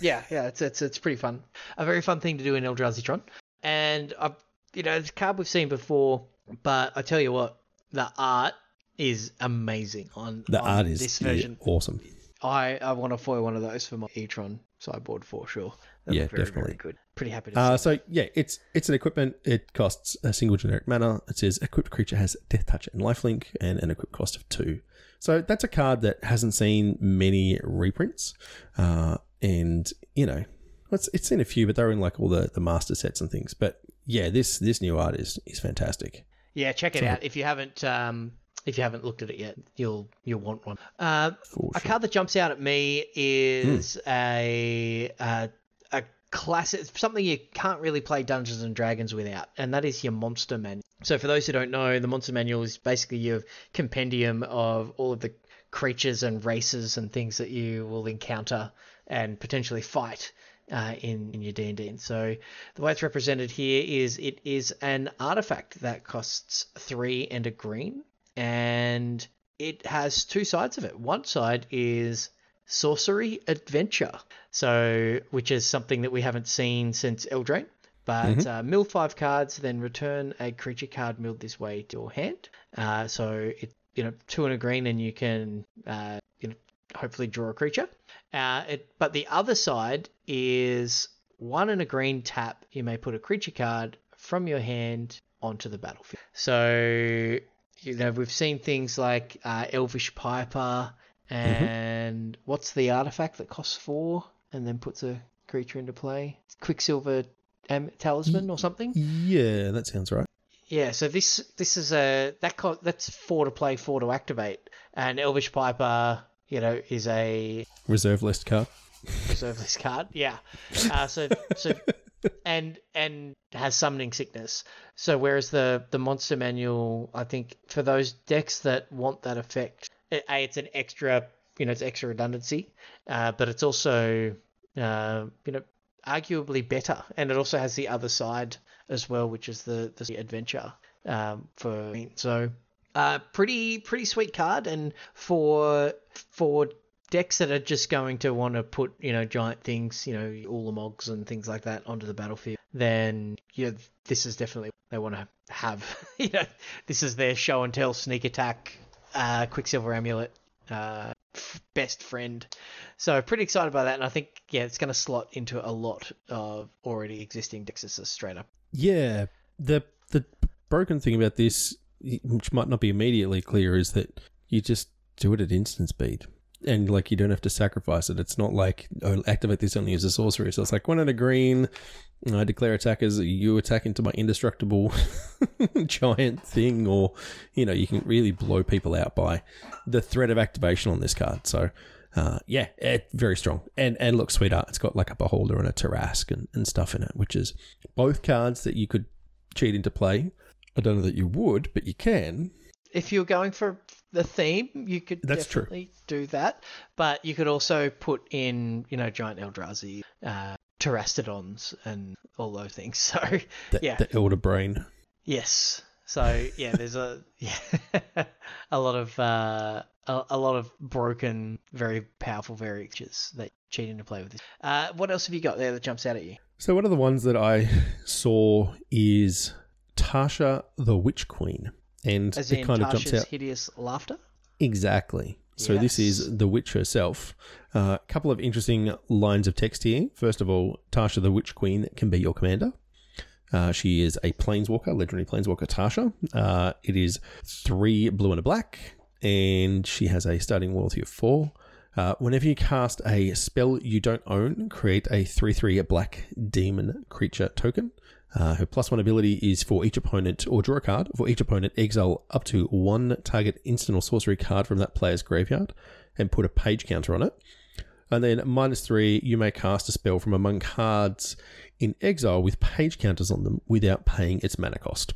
Yeah, yeah, it's, it's it's pretty fun. A very fun thing to do in Eldrazi Tron, and I, you know, it's a card we've seen before, but I tell you what, the art is amazing on The on art is this yeah, version. awesome. I I want to foil one of those for my e-tron sideboard for sure. They Yeah, very, definitely. Very good. Pretty happy to Uh, so yeah, it's it's an equipment. It costs a single generic mana. It says equipped creature has deathtouch and lifelink, and an equipped cost of two. So that's a card that hasn't seen many reprints, uh, and you know, it's it's seen a few, but they're in like all the, the master sets and things. But yeah, this this new art is is fantastic. Yeah, check it So- out if you haven't um if you haven't looked at it yet. You'll you'll want one. Uh, For a card that jumps out at me is Hmm. a uh, a classic something you can't really play Dungeons and Dragons without, and that is your monster manual. So for those who don't know, the monster manual is basically your compendium of all of the creatures and races and things that you will encounter and potentially fight uh, in in your D and D. So the way it's represented here is it is an artifact that costs three and a green, and it has two sides of it. One side is sorcery adventure, so which is something that we haven't seen since Eldraine. But uh, mill five cards, then return a creature card milled this way to your hand. Uh, so it you know two and a green, and you can uh, you know hopefully draw a creature. Uh, it, but the other side is one and a green tap. You may put a creature card from your hand onto the battlefield. So you know we've seen things like uh, Elvish Piper, and what's the artifact that costs four and then puts a creature into play? Quicksilver um, Talisman or something. Yeah, that sounds right. Yeah, so this this is a that co- that's four to play, four to activate, and Elvish Piper, you know, is a Reserve list card. reserve list card. Yeah, uh, so so and and has summoning sickness. So whereas the the monster manual, I think for those decks that want that effect, a it's an extra, you know, it's extra redundancy, uh, but it's also uh, you know arguably better, and it also has the other side as well, which is the the adventure um, for. So uh, pretty pretty sweet card, and for for decks that are just going to want to put you know giant things, you know Ulamogs and things like that onto the battlefield, then you know, this is definitely they want to have. [laughs] you know, this is their show and tell sneak attack, uh, Quicksilver amulet. Uh, best friend so pretty excited by that and i think yeah it's going to slot into a lot of already existing decks straight up Yeah, the the broken thing about this, which might not be immediately clear, is that you just do it at instant speed. and like you don't have to sacrifice it. It's not like oh, activate this only as a sorcery. So it's like one in a green. I declare attackers. You attack into my indestructible [laughs] giant thing, or you know you can really blow people out by the threat of activation on this card. So. Uh, yeah, it, very strong and and looks sweet art. It's got like a beholder and a Tarrasque and, and stuff in it, which is both cards that you could cheat into play. I don't know that you would, but you can if you're going for the theme, you could That's definitely true. do that. But you could also put in, you know, giant Eldrazi, uh, Terastodons, and all those things. [laughs] So the, yeah, the Elder Brain. Yes. So yeah, there's a [laughs] yeah [laughs] a lot of uh, a, a, lot of broken, very powerful variations that cheating to play with. This. Uh, what else have you got there that jumps out at you? So one of the ones that I saw is Tasha the Witch Queen and As it kind Tasha's of jumps out. hideous laughter. Exactly. So this is the witch herself. A uh, couple of interesting lines of text here. First of all, Tasha the Witch Queen can be your commander. Uh, she is a planeswalker, legendary planeswalker Tasha. Uh, it is three blue and a black, and she has a starting loyalty of four. Uh, whenever you cast a spell you don't own, create a 3 3 black demon creature token. Uh, her plus one ability is for each opponent, or draw a card. For each opponent, exile up to one target instant or sorcery card from that player's graveyard and put a page counter on it. And then minus three, you may cast a spell from among cards in exile with page counters on them without paying its mana cost.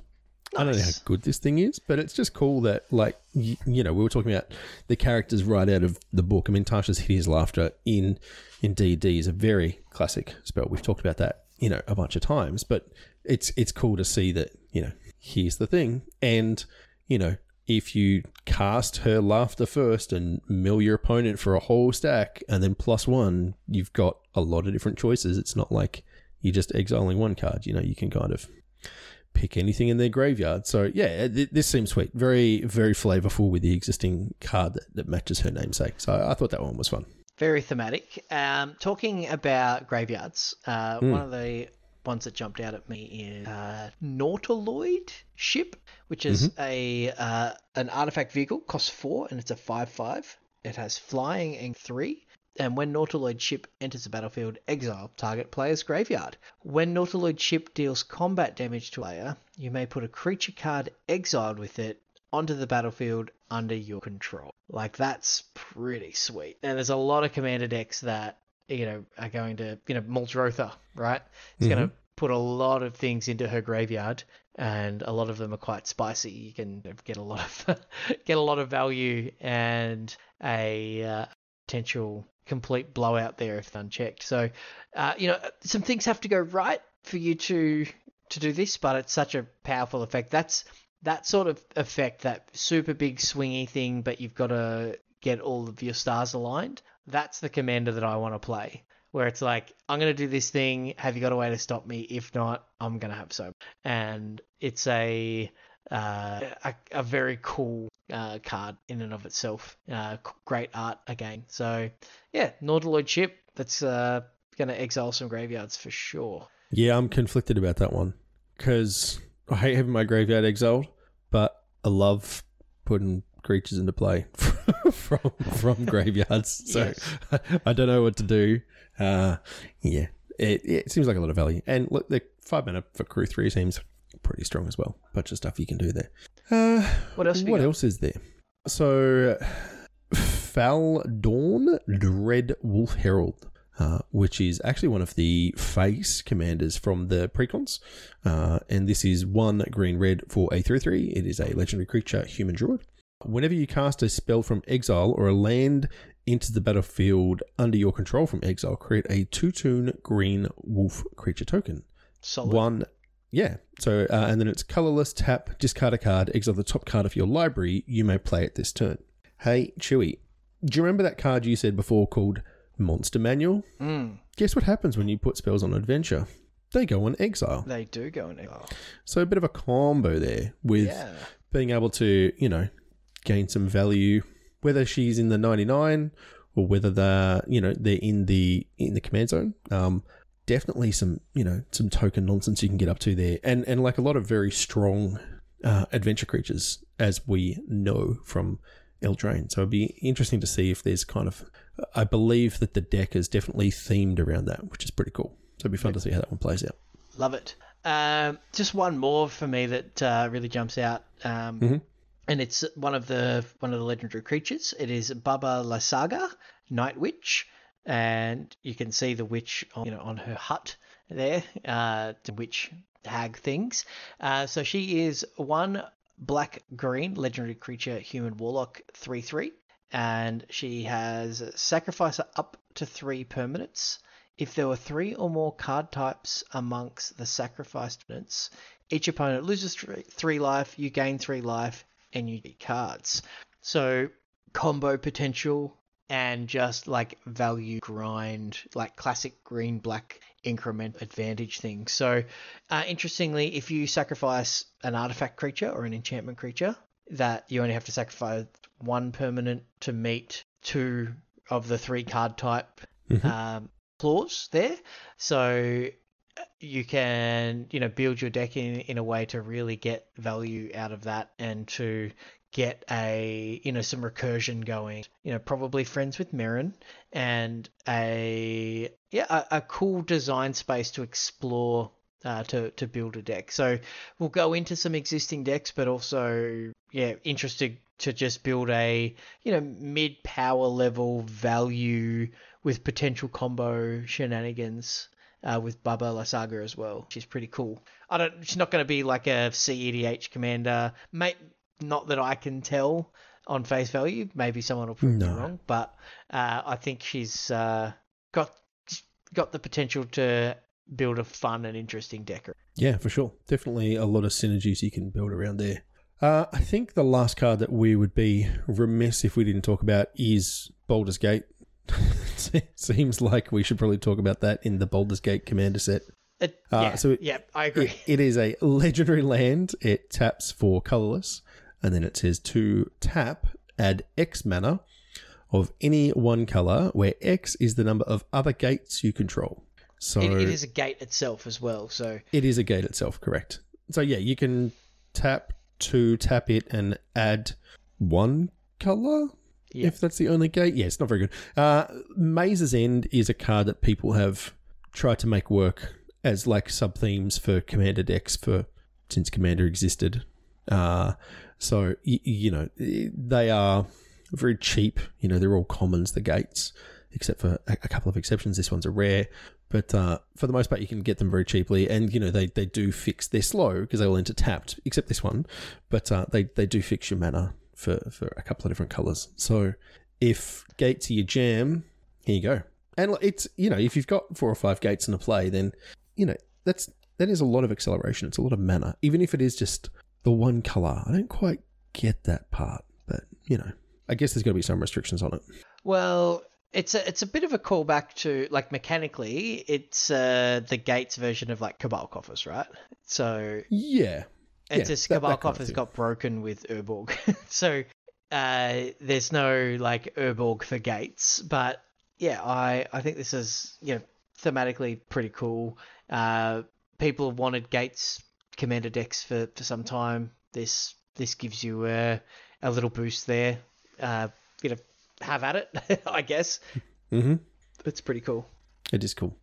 I don't know how good this thing is, but it's just cool that, like, you, you know, we were talking about the characters right out of the book. I mean, Tasha's Hideous Laughter in in D&D is a very classic spell. We've talked about that, you know, a bunch of times, but it's it's cool to see that, you know, here's the thing. And, you know, if you cast her laughter first and mill your opponent for a whole stack and then plus one, you've got a lot of different choices. It's not like you're just exiling one card. You know, you can kind of pick anything in their graveyard. So yeah, th- this seems sweet. Very, very flavorful with the existing card that, that matches her namesake. So I thought that one was fun. Very thematic. Um, talking about graveyards, uh, Hmm. one of the ones that jumped out at me is uh, Nautiloid ship, which is Mm-hmm. a uh, an artifact vehicle, costs four, and it's a five five. It has flying and three. And when Nautiloid ship enters the battlefield, exile target player's graveyard. When Nautiloid ship deals combat damage to a player, you may put a creature card exiled with it onto the battlefield under your control. Like that's pretty sweet. And there's a lot of commander decks that you know are going to you know Muldrotha, right? It's going to put a lot of things into her graveyard, and a lot of them are quite spicy. You can get a lot of [laughs] get a lot of value and a uh, potential complete blowout there if unchecked. So, uh, you know, some things have to go right for you to to do this, but it's such a powerful effect. That's that sort of effect, that super big swingy thing, but you've got to get all of your stars aligned. That's the commander that I want to play. Where it's like, I'm going to do this thing. Have you got a way to stop me? If not, I'm going to have so. And it's a uh, a, a very cool uh, card in and of itself. Uh, great art again. So yeah, Nautiloid ship. That's uh, going to exile some graveyards for sure. Yeah, I'm conflicted about that one because I hate having my graveyard exiled, but I love putting creatures into play [laughs] from from graveyards. [laughs] So Yes. [laughs] I don't know what to do. Uh, yeah, it, it seems like a lot of value. And look, the five mana for crew three seems pretty strong as well. Bunch of stuff you can do there. Uh, What else what else is there? So, [sighs] Foul Dawn Dread Wolf Herald, uh, which is actually one of the face commanders from the precons. Uh, and this is one green red for a 3 3. It is a legendary creature, human druid. Whenever you cast a spell from exile or a land into the battlefield under your control from exile, create a two tune green wolf creature token. Solid. One, yeah. So, uh, and then it's colorless, tap, discard a card, exile the top card of your library. You may play it this turn. Hey, Chewy, do you remember that card you said before called Monster Manual? Mm, Guess what happens when you put spells on adventure? They go on exile. they do go on exile. So, a bit of a combo there with Yeah. being able to, you know, gain some value, whether she's in the 99 or whether they're, you know, they're in the in the command zone. Um, definitely some, you know, some token nonsense you can get up to there, and and like a lot of very strong uh, adventure creatures, as we know from Eldraine. So it'd be interesting to see if there's kind of. I believe that the deck is definitely themed around that, which is pretty cool. So it'd be fun to see how that one plays out. Love it. Um, just one more for me that uh, really jumps out, um, Mhm. and it's one of the one of the legendary creatures. It is Baba Lysaga, Night Witch, and you can see the witch, on, you know, on her hut there, uh, the witch hag things. Uh, so she is one black green legendary creature, human warlock, three three, and she has sacrifice up to three permanents. If there were three or more card types amongst the sacrificed units, each opponent loses three, three life, you gain three life, and you get cards. So, combo potential and just like value grind, like classic green black increment advantage thing. So, uh, interestingly, if you sacrifice an artifact creature or an enchantment creature, that you only have to sacrifice one permanent to meet two of the three card type Mhm. um, clause there. So uh, you can, you know, build your deck in, in a way to really get value out of that and to get a, you know, some recursion going. You know, probably friends with Meren and a, yeah, a, a cool design space to explore uh, to to build a deck. So we'll go into some existing decks, but also yeah, interested to just build a you know mid power level value with potential combo shenanigans. Uh, with Baba Lysaga as well. She's pretty cool. I don't. She's not going to be like a CEDH commander, mate. Not that I can tell on face value. Maybe someone will prove me wrong, but uh, I think she's uh, got got the potential to build a fun and interesting deck. Yeah, for sure. Definitely a lot of synergies you can build around there. Uh, I think the last card that we would be remiss if we didn't talk about is Baldur's Gate. [laughs] Seems like we should probably talk about that in the Baldur's Gate commander set. It, Uh, yeah, so it- yeah, I agree. It, it is a legendary land. It taps for colorless, and then it says to tap, add X mana of any one color, where X is the number of other gates you control. So it, it is a gate itself as well. So It is a gate itself, correct. So yeah, you can tap to tap it and add one color. Yeah. If that's the only gate, yeah, it's not very good. Uh, Maze's End is a card that people have tried to make work as like sub themes for Commander decks for since Commander existed. Uh, so y- you know they are very cheap. You know they're all commons. The gates, except for a, a couple of exceptions. This one's a rare. But uh, for the most part, you can get them very cheaply, and you know they, they do fix. They're slow because they will enter tapped, except this one. But uh, they they do fix your mana for for a couple of different colors. So if gates are your jam, here you go. And it's you know if you've got four or five gates in a play, then you know that's that is a lot of acceleration. It's a lot of mana, even if it is just the one color. I don't quite get that part, but you know, I guess there's got to be some restrictions on it. Well, it's a it's a bit of a callback to like mechanically, it's uh, the Gates version of like Cabal Coffers, right? So Yeah, it's Yeah, just that- Cabal that kind of Coffers got broken with Urborg, [laughs] so uh, there's no like Urborg for Gates. But yeah, I I think this is you know thematically pretty cool. Uh, people have wanted Gates commander decks for, for some time. This this gives you a, a little boost there. Uh, you know, have at it, [laughs] I guess. mm-hmm. It's pretty cool. it is cool,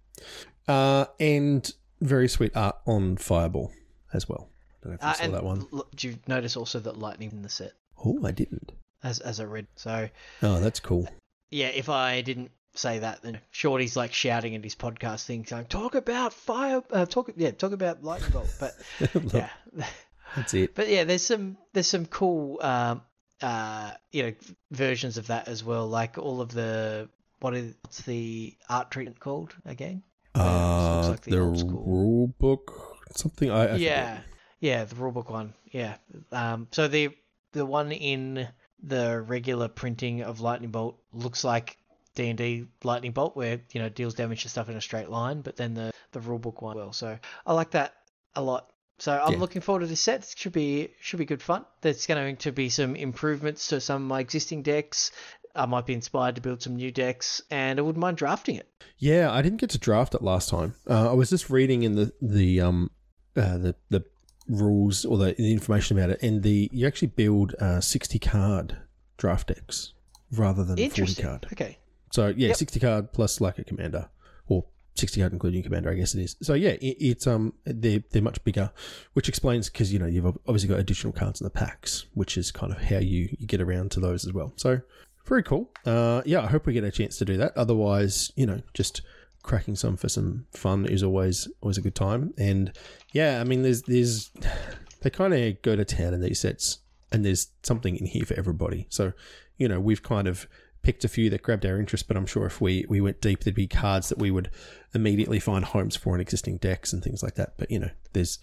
uh, and very sweet art on Fireball as well. I Don't know if you Uh, saw that one. l- did you notice also that lightning in the set Oh, I didn't. as as a red? So Oh, that's cool. yeah, if I didn't say that, then Shorty's like shouting at his podcast thing, saying, "Talk about fire, uh, talk yeah, talk about lightning bolt." But [laughs] yeah, [laughs] That's it. but yeah, there's some there's some cool um uh you know versions of that as well, like all of the what is what's the art treatment called again? Uh, looks like the the rule book, something. I, I forget. yeah, yeah, the rulebook one. Yeah. Um. So the the one in the regular printing of Lightning Bolt looks like D and D Lightning Bolt, where you know deals damage to stuff in a straight line, but then the the rulebook one well. So I like that a lot. So I'm Yeah. looking forward to this set. It should be should be good fun. There's going to be some improvements to some of my existing decks. I might be inspired to build some new decks, and I wouldn't mind drafting it. Yeah, I didn't get to draft it last time. Uh, I was just reading in the the um uh, the the rules or the, the information about it, and the you actually build a sixty card draft decks rather than 40 card. Okay. So yeah, Yep. 60 card plus like a commander or 60 card including commander, I guess it is. So yeah, it, it's um they're they're much bigger, which explains because you know you've obviously got additional cards in the packs, which is kind of how you you get around to those as well. So very cool. Uh, yeah, I hope we get a chance to do that. Otherwise, you know, just cracking some for some fun is always always a good time. And yeah, I mean, there's there's [sighs] they kind of go to town in these sets, and there's something in here for everybody. So you know, we've kind of picked a few that grabbed our interest, but I'm sure if we we went deep, there'd be cards that we would immediately find homes for in existing decks and things like that. But you know, there's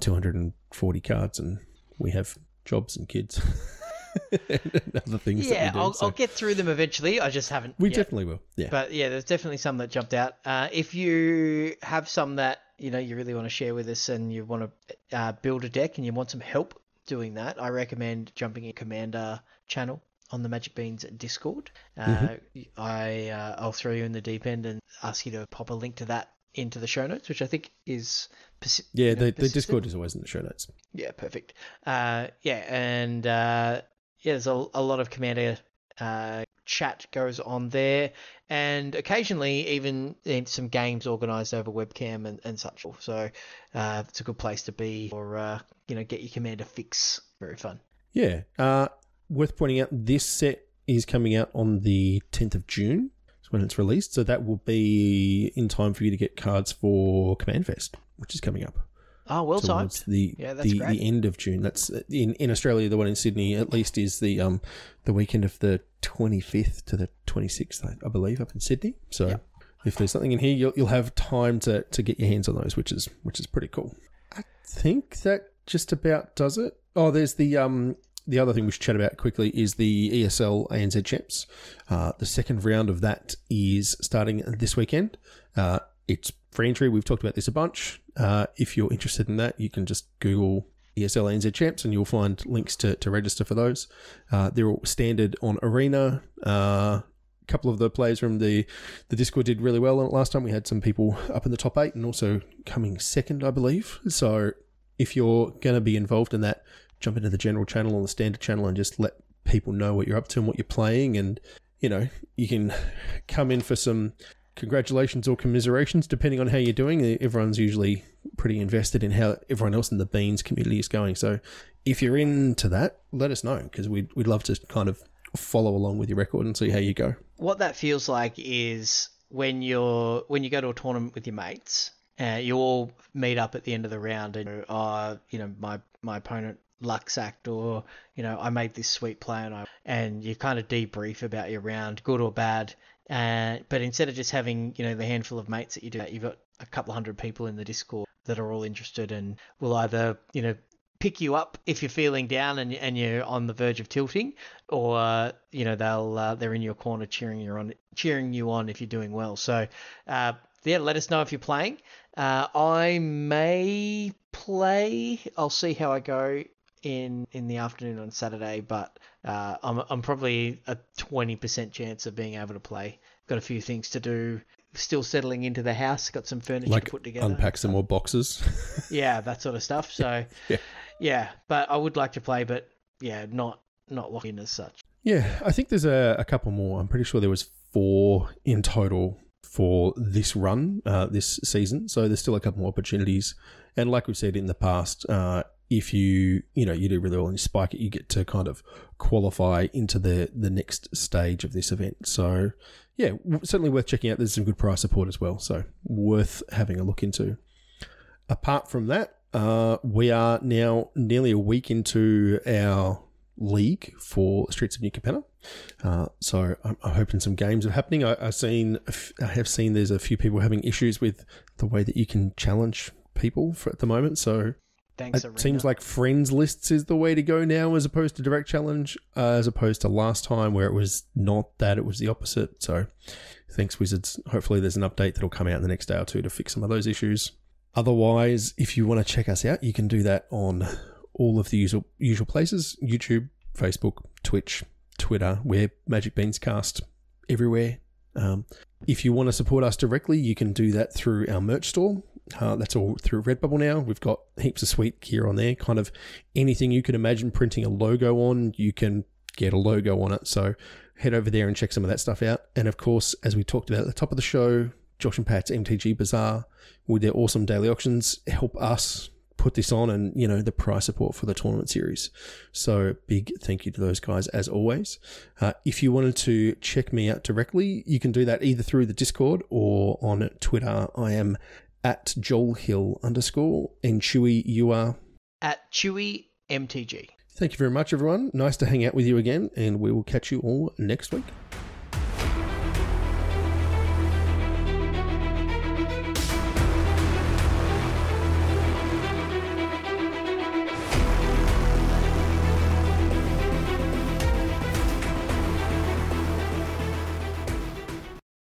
240 cards, and we have jobs and kids. [laughs] and other things Yeah, that we do. I'll, so I'll get through them eventually. I just haven't. we yet. definitely will. Yeah. But yeah, there's definitely some that jumped out. Uh, if you have some that you know you really want to share with us and you want to uh, build a deck and you want some help doing that, I recommend jumping in Commander channel on the Magic Beans Discord. Uh, Mm-hmm. I uh, I'll throw you in the deep end and ask you to pop a link to that into the show notes, which I think is persi- yeah, you know, the, the. Discord is always in the show notes. Yeah, perfect. Uh, yeah, and uh, yeah, there's a, a lot of Commander uh, chat goes on there, and occasionally even some games organised over webcam and, and such. So uh, it's a good place to be, or uh, you know, get your Commander fix. Very fun. Yeah. Uh, worth pointing out, this set is coming out on the 10th of June. Is when it's released, so that will be in time for you to get cards for Command Fest, which is coming up. Oh, well timed. the Yeah, that's the, great. the end of June. That's in in Australia. The one in Sydney, at least, is the um the weekend of the twenty fifth to the twenty sixth, I, I believe, up in Sydney. So Yep. if there's something in here, you'll you'll have time to to get your hands on those, which is which is pretty cool. I think that just about does it. Oh, there's the um the other thing we should chat about quickly is the ESL ANZ Champs. Uh, the second round of that is starting this weekend. Uh, it's free entry. We've talked about this a bunch. Uh, if you're interested in that, you can just Google ESL ANZ Champs and you'll find links to, to register for those. Uh, they're all standard on Arena. Uh, a couple of the players from the, the Discord did really well last time. We had some people up in the top eight and also coming second, I believe. So if you're going to be involved in that, jump into the general channel or the standard channel and just let people know what you're up to and what you're playing. And, you know, you can come in for some congratulations or commiserations, depending on how you're doing. Everyone's usually pretty invested in how everyone else in the Beans community is going. So if you're into that, let us know because we'd, we'd love to kind of follow along with your record and see how you go. what that feels like is when you're when you go to a tournament with your mates, uh, you all meet up at the end of the round, and uh, you know my my opponent luck Act or you know I made this sweet play, and I and you kind of debrief about your round, good or bad. Uh, but instead of just having you know the handful of mates that you do, you've got a couple hundred people in the Discord that are all interested and will either you know pick you up if you're feeling down and and you're on the verge of tilting, or you know they'll uh, they're in your corner cheering you on cheering you on if you're doing well. So uh, yeah, let us know if you're playing. Uh, I may play. I'll see how I go in in the afternoon on Saturday, but uh, I'm I'm probably a twenty percent chance of being able to play. Got a few things to do. Still settling into the house. Got some furniture Like to put together. unpack some more boxes. [laughs] Yeah, that sort of stuff. So [laughs] Yeah. yeah, but I would like to play, but yeah, not not locked in as such. Yeah, I think there's a, a couple more. I'm pretty sure there was four in total for this run, uh, this season. So there's still a couple more opportunities. And like we've said in the past, uh, if you you know you do really well and you spike it, you get to kind of qualify into the the next stage of this event. So yeah, certainly worth checking out. There's some good price support as well, so worth having a look into. Apart from that, uh, we are now nearly a week into our league for Streets of New Capenna. Uh, so I'm, I'm hoping some games are happening. I, I've seen, I have seen there's a few people having issues with the way that you can challenge people for at the moment. So Thanks, it Arena. seems like friends lists is the way to go now, as opposed to direct challenge, uh, as opposed to last time where it was not that; it was the opposite. So, thanks, Wizards. Hopefully, there's an update that'll come out in the next day or two to fix some of those issues. Otherwise, if you want to check us out, you can do that on all of the usual usual places: YouTube, Facebook, Twitch, Twitter. We're Magic Beans Cast everywhere. Um, if you want to support us directly, you can do that through our merch store. Uh, that's all through Redbubble now. We've got heaps of sweet gear on there. Kind of anything you can imagine printing a logo on, you can get a logo on it. So head over there and check some of that stuff out. And of course, as we talked about at the top of the show, Josh and Pat's MTG Bazaar with their awesome daily auctions help us put this on and you know the price support for the tournament series so big thank you to those guys as always uh, if you wanted to check me out directly you can do that either through the discord or on twitter i am at joel hill underscore. And chewy you are? At chewy mtg thank you very much everyone. Nice to hang out with you again and we will catch you all next week